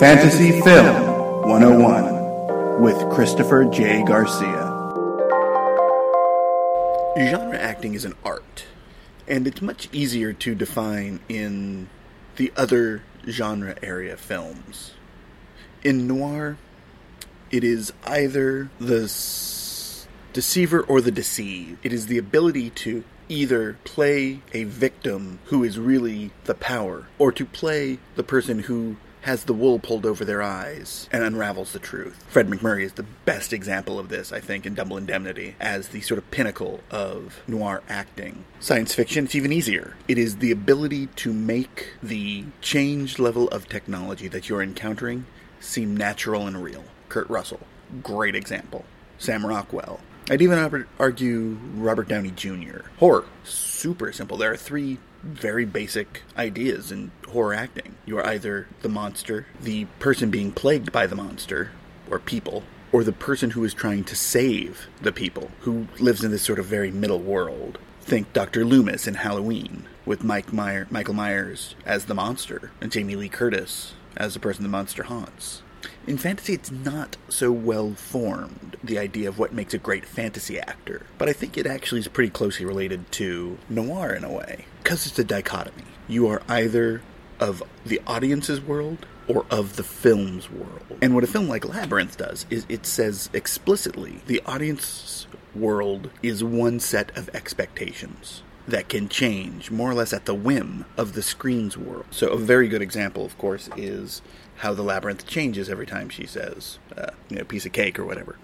Fantasy Film 101 with Christopher J. Garcia. Genre acting is an art, and it's much easier to define in the other genre area films. In noir, it is either the deceiver or the deceived. It is the ability to either play a victim who is really the power, or to play the person who has the wool pulled over their eyes and unravels the truth. Fred MacMurray is the best example of this, I think, in Double Indemnity, as the sort of pinnacle of noir acting. Science fiction, it's even easier. It is the ability to make the changed level of technology that you're encountering seem natural and real. Kurt Russell, great example. Sam Rockwell. I'd even argue Robert Downey Jr. Horror, super simple. There are three very basic ideas in horror acting. You are either the monster, the person being plagued by the monster, or people, or the person who is trying to save the people, who lives in this sort of very middle world. Think Dr. Loomis in Halloween, with Mike Meyer, Michael Myers as the monster, and Jamie Lee Curtis as the person the monster haunts. In fantasy, it's not so well formed, the idea of what makes a great fantasy actor. But I think it actually is pretty closely related to noir in a way, because it's a dichotomy. You are either of the audience's world or of the film's world. And what a film like Labyrinth does is it says explicitly the audience's world is one set of expectations that can change more or less at the whim of the screen's world. So, a very good example, of course, is how the labyrinth changes every time she says, uh, you know, piece of cake or whatever.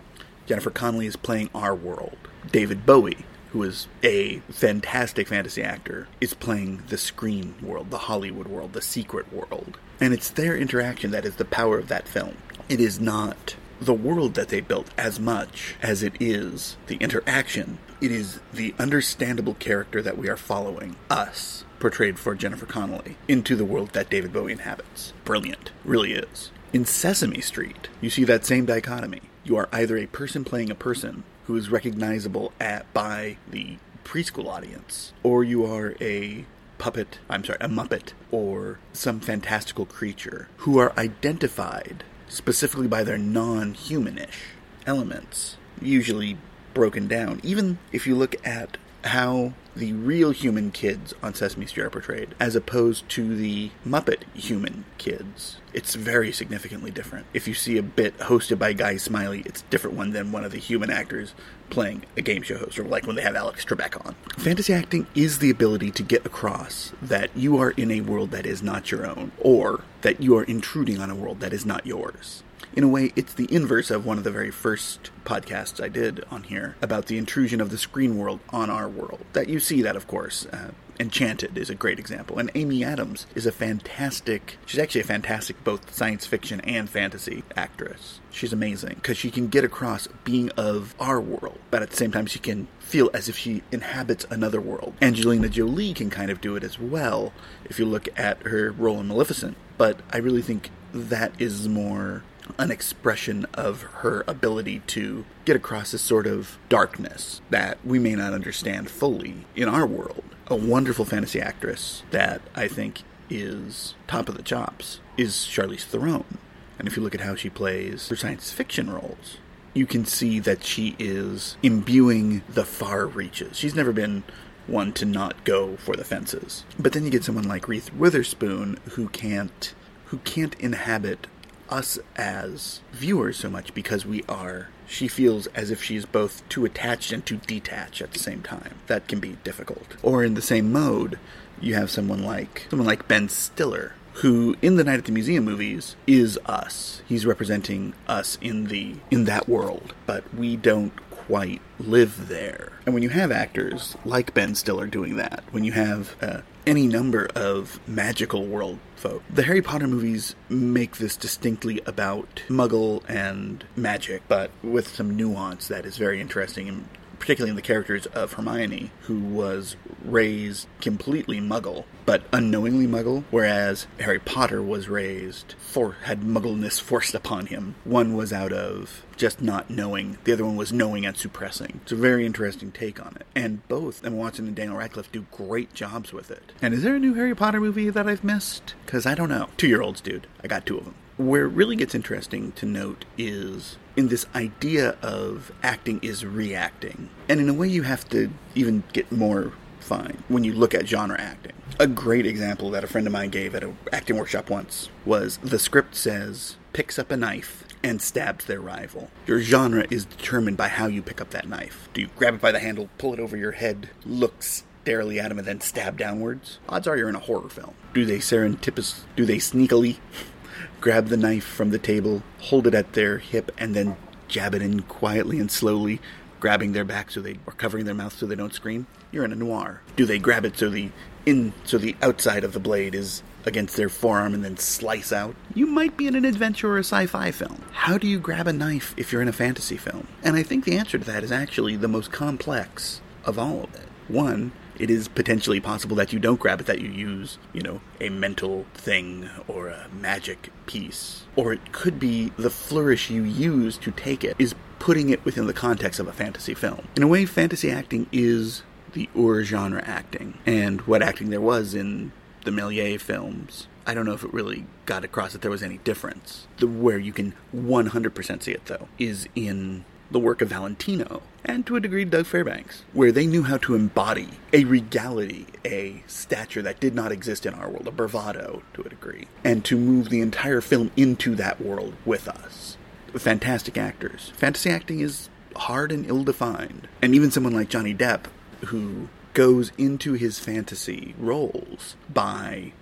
Jennifer Connelly is playing our world. David Bowie, who is a fantastic fantasy actor, is playing the screen world, the Hollywood world, the secret world. And it's their interaction that is the power of that film. It is not the world that they built as much as it is the interaction. It is the understandable character that we are following, us, portrayed for Jennifer Connelly, into the world that David Bowie inhabits. Brilliant, really is. In Sesame Street, you see that same dichotomy. You are either a person playing a person who is recognizable at by the preschool audience, or you are a puppet, I'm sorry, a muppet, or some fantastical creature who are identified specifically by their non humanish elements, usually broken down. Even if you look at how the real human kids on Sesame Street are portrayed, as opposed to the Muppet human kids, it's very significantly different. If you see a bit hosted by Guy Smiley, it's a different one than one of the human actors playing a game show host, or like when they have Alex Trebek on. Fantasy acting is the ability to get across that you are in a world that is not your own, or that you are intruding on a world that is not yours in a way, it's the inverse of one of the very first podcasts I did on here about the intrusion of the screen world on our world. That you see that, of course. Uh, Enchanted is a great example. And Amy Adams is a fantastic, she's actually a fantastic both science fiction and fantasy actress. She's amazing because she can get across being of our world, but at the same time, she can feel as if she inhabits another world. Angelina Jolie can kind of do it as well if you look at her role in Maleficent, but I really think that is more an expression of her ability to get across this sort of darkness that we may not understand fully in our world. A wonderful fantasy actress that I think is top of the chops is Charlize Theron. And if you look at how she plays her science fiction roles, you can see that she is imbuing the far reaches. She's never been one to not go for the fences. But then you get someone like Reese Witherspoon who can't who can't inhabit us as viewers so much because we are. She feels as if she's both too attached and too detached at the same time. That can be difficult. Or in the same mode you have someone like someone like ben stiller who in the night at the museum movies is us. He's representing us in the in that world but we don't quite live there. And when you have actors like ben stiller doing that when you have uh, any number of magical world folk. The Harry Potter movies make this distinctly about muggle and magic, but with some nuance that is very interesting and particularly in the characters of Hermione, who was raised completely muggle, but unknowingly muggle, whereas Harry Potter was raised for had muggleness forced upon him. One was out of just not knowing, the other one was knowing and suppressing. It's a very interesting take on it. And both Emma Watson and Daniel Radcliffe do great jobs with it. And is there a new Harry Potter movie that I've missed? Because I don't know. Two year olds, dude. I got two of them. Where it really gets interesting to note is in this idea of acting is reacting. And in a way, you have to even get more fine when you look at genre acting. A great example that a friend of mine gave at an acting workshop once was the script says, picks up a knife and stabs their rival. Your genre is determined by how you pick up that knife. Do you grab it by the handle, pull it over your head, look starely at him, and then stab downwards? Odds are you're in a horror film. Do they serendipitous? Do they sneakily grab the knife from the table, hold it at their hip, and then jab it in quietly and slowly, grabbing their back so they or covering their mouth so they don't scream? You're in a noir. Do they grab it so the in so the outside of the blade is against their forearm and then slice out? You might be in an adventure or a sci-fi film. How do you grab a knife if you're in a fantasy film? And I think the answer to that is actually the most complex of all of it. One, it is potentially possible that you don't grab it, that you use, you know, a mental thing or a magic piece. Or it could be the flourish you use to take it is putting it within the context of a fantasy film. In a way, fantasy acting is the Ur genre acting, and what acting there was in the Méliès films. I don't know if it really got across that there was any difference. The where you can 100% see it though is in the work of Valentino and to a degree Doug Fairbanks, where they knew how to embody a regality, a stature that did not exist in our world, a bravado to a degree, and to move the entire film into that world with us. Fantastic actors. Fantasy acting is hard and ill defined. And even someone like Johnny Depp, who goes into his fantasy roles by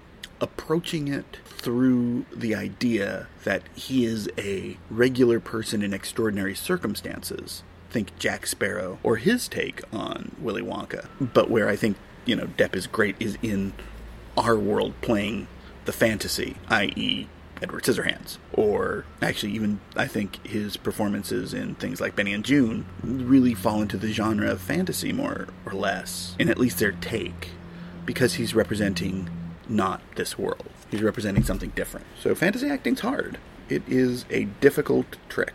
approaching it through the idea that he is a regular person in extraordinary circumstances. Think Jack Sparrow or his take on Willy Wonka. But where I think, you know, Depp is great is in our world playing the fantasy, i.e., Edward Scissorhands. Or actually, even I think his performances in things like Benny and Joon really fall into the genre of fantasy more or less, in at least their take, because he's representing not this world. He's representing something different. So fantasy acting's hard. It is a difficult trick.